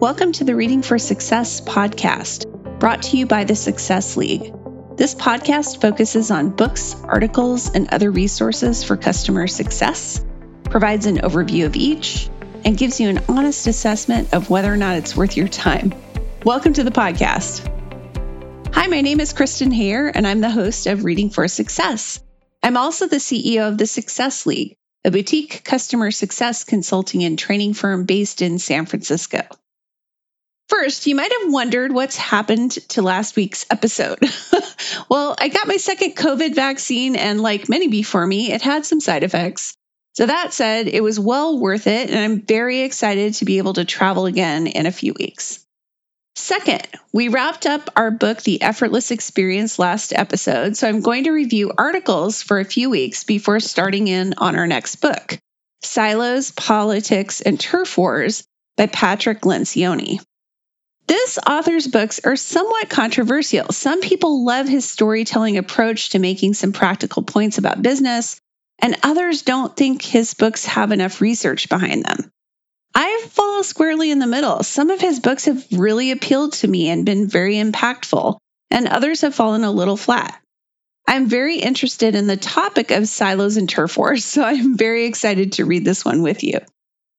Welcome to the Reading for Success podcast, brought to you by the Success League. This podcast focuses on books, articles, and other resources for customer success, provides an overview of each, and gives you an honest assessment of whether or not it's worth your time. Welcome to the podcast. Hi, my name is Kristen Hayer, and I'm the host of Reading for Success. I'm also the CEO of the Success League, a boutique customer success consulting and training firm based in San Francisco. First, you might have wondered what's happened to last week's episode. well, I got my second COVID vaccine, and like many before me, it had some side effects. So, that said, it was well worth it, and I'm very excited to be able to travel again in a few weeks. Second, we wrapped up our book, The Effortless Experience, last episode, so I'm going to review articles for a few weeks before starting in on our next book Silos, Politics, and Turf Wars by Patrick Lencioni. This author's books are somewhat controversial. Some people love his storytelling approach to making some practical points about business, and others don't think his books have enough research behind them. I fall squarely in the middle. Some of his books have really appealed to me and been very impactful, and others have fallen a little flat. I'm very interested in the topic of silos and turf wars, so I'm very excited to read this one with you.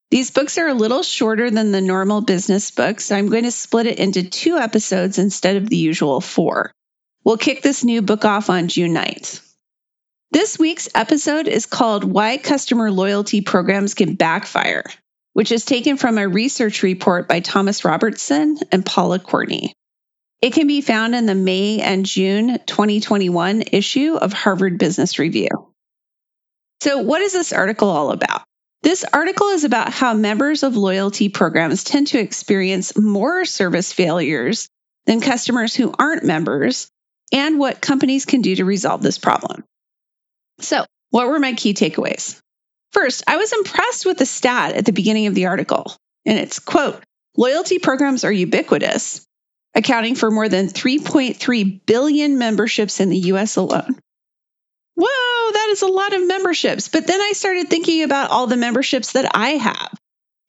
These books are a little shorter than the normal business books, so I'm going to split it into two episodes instead of the usual four. We'll kick this new book off on June 9th. This week's episode is called Why Customer Loyalty Programs Can Backfire which is taken from a research report by Thomas Robertson and Paula Courtney. It can be found in the May and June 2021 issue of Harvard Business Review. So, what is this article all about? This article is about how members of loyalty programs tend to experience more service failures than customers who aren't members and what companies can do to resolve this problem. So, what were my key takeaways? First, I was impressed with the stat at the beginning of the article, and it's quote, loyalty programs are ubiquitous, accounting for more than 3.3 billion memberships in the US alone. Whoa, that is a lot of memberships. But then I started thinking about all the memberships that I have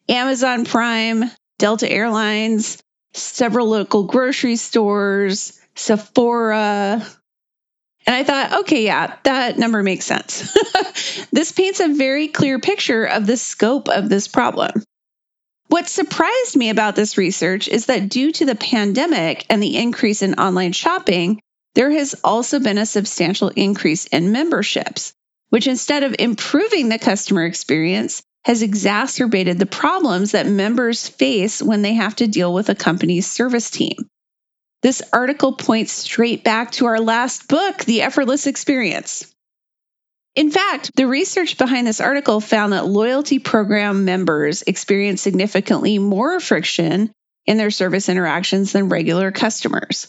Amazon Prime, Delta Airlines, several local grocery stores, Sephora, and I thought, okay, yeah, that number makes sense. this paints a very clear picture of the scope of this problem. What surprised me about this research is that due to the pandemic and the increase in online shopping, there has also been a substantial increase in memberships, which instead of improving the customer experience, has exacerbated the problems that members face when they have to deal with a company's service team. This article points straight back to our last book, The Effortless Experience. In fact, the research behind this article found that loyalty program members experience significantly more friction in their service interactions than regular customers.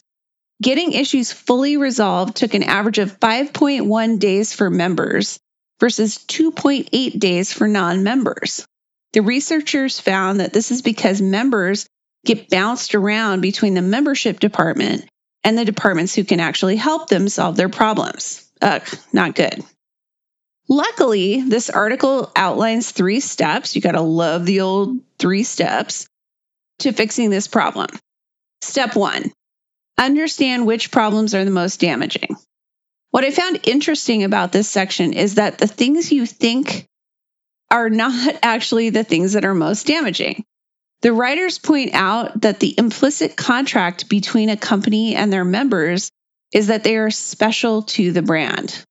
Getting issues fully resolved took an average of 5.1 days for members versus 2.8 days for non members. The researchers found that this is because members get bounced around between the membership department and the departments who can actually help them solve their problems. Ugh, not good. Luckily, this article outlines three steps. You got to love the old three steps to fixing this problem. Step one understand which problems are the most damaging. What I found interesting about this section is that the things you think are not actually the things that are most damaging. The writers point out that the implicit contract between a company and their members is that they are special to the brand.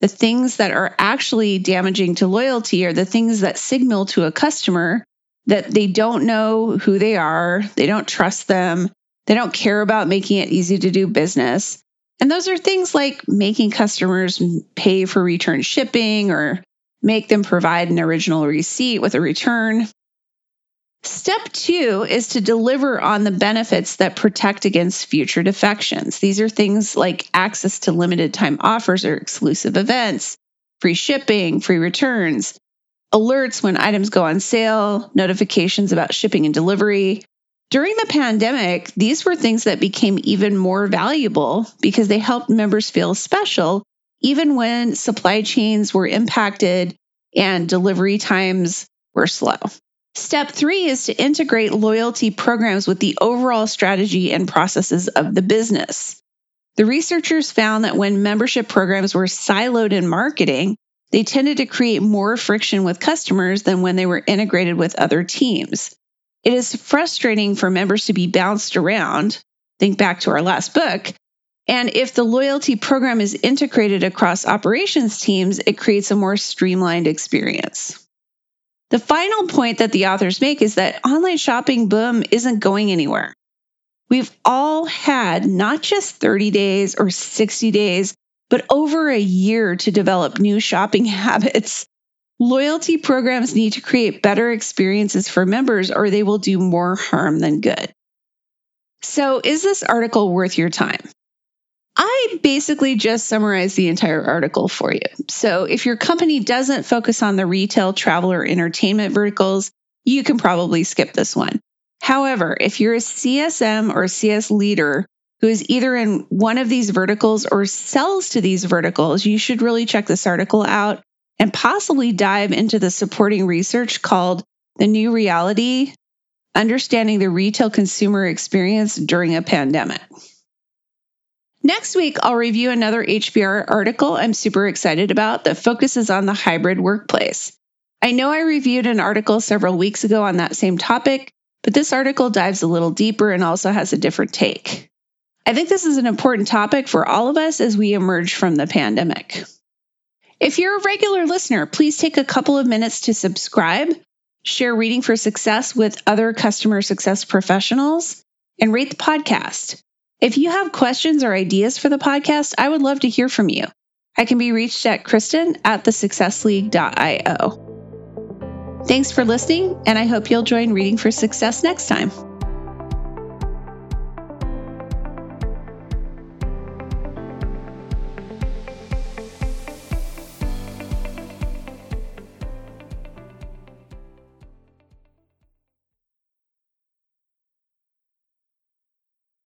The things that are actually damaging to loyalty are the things that signal to a customer that they don't know who they are, they don't trust them, they don't care about making it easy to do business. And those are things like making customers pay for return shipping or make them provide an original receipt with a return. Step two is to deliver on the benefits that protect against future defections. These are things like access to limited time offers or exclusive events, free shipping, free returns, alerts when items go on sale, notifications about shipping and delivery. During the pandemic, these were things that became even more valuable because they helped members feel special, even when supply chains were impacted and delivery times were slow. Step three is to integrate loyalty programs with the overall strategy and processes of the business. The researchers found that when membership programs were siloed in marketing, they tended to create more friction with customers than when they were integrated with other teams. It is frustrating for members to be bounced around. Think back to our last book. And if the loyalty program is integrated across operations teams, it creates a more streamlined experience. The final point that the authors make is that online shopping boom isn't going anywhere. We've all had not just 30 days or 60 days, but over a year to develop new shopping habits. Loyalty programs need to create better experiences for members or they will do more harm than good. So, is this article worth your time? I basically just summarized the entire article for you. So, if your company doesn't focus on the retail, travel, or entertainment verticals, you can probably skip this one. However, if you're a CSM or CS leader who is either in one of these verticals or sells to these verticals, you should really check this article out and possibly dive into the supporting research called The New Reality Understanding the Retail Consumer Experience During a Pandemic. Next week, I'll review another HBR article I'm super excited about that focuses on the hybrid workplace. I know I reviewed an article several weeks ago on that same topic, but this article dives a little deeper and also has a different take. I think this is an important topic for all of us as we emerge from the pandemic. If you're a regular listener, please take a couple of minutes to subscribe, share Reading for Success with other customer success professionals, and rate the podcast. If you have questions or ideas for the podcast, I would love to hear from you. I can be reached at Kristen at thesuccessleague.io. Thanks for listening, and I hope you'll join Reading for Success next time.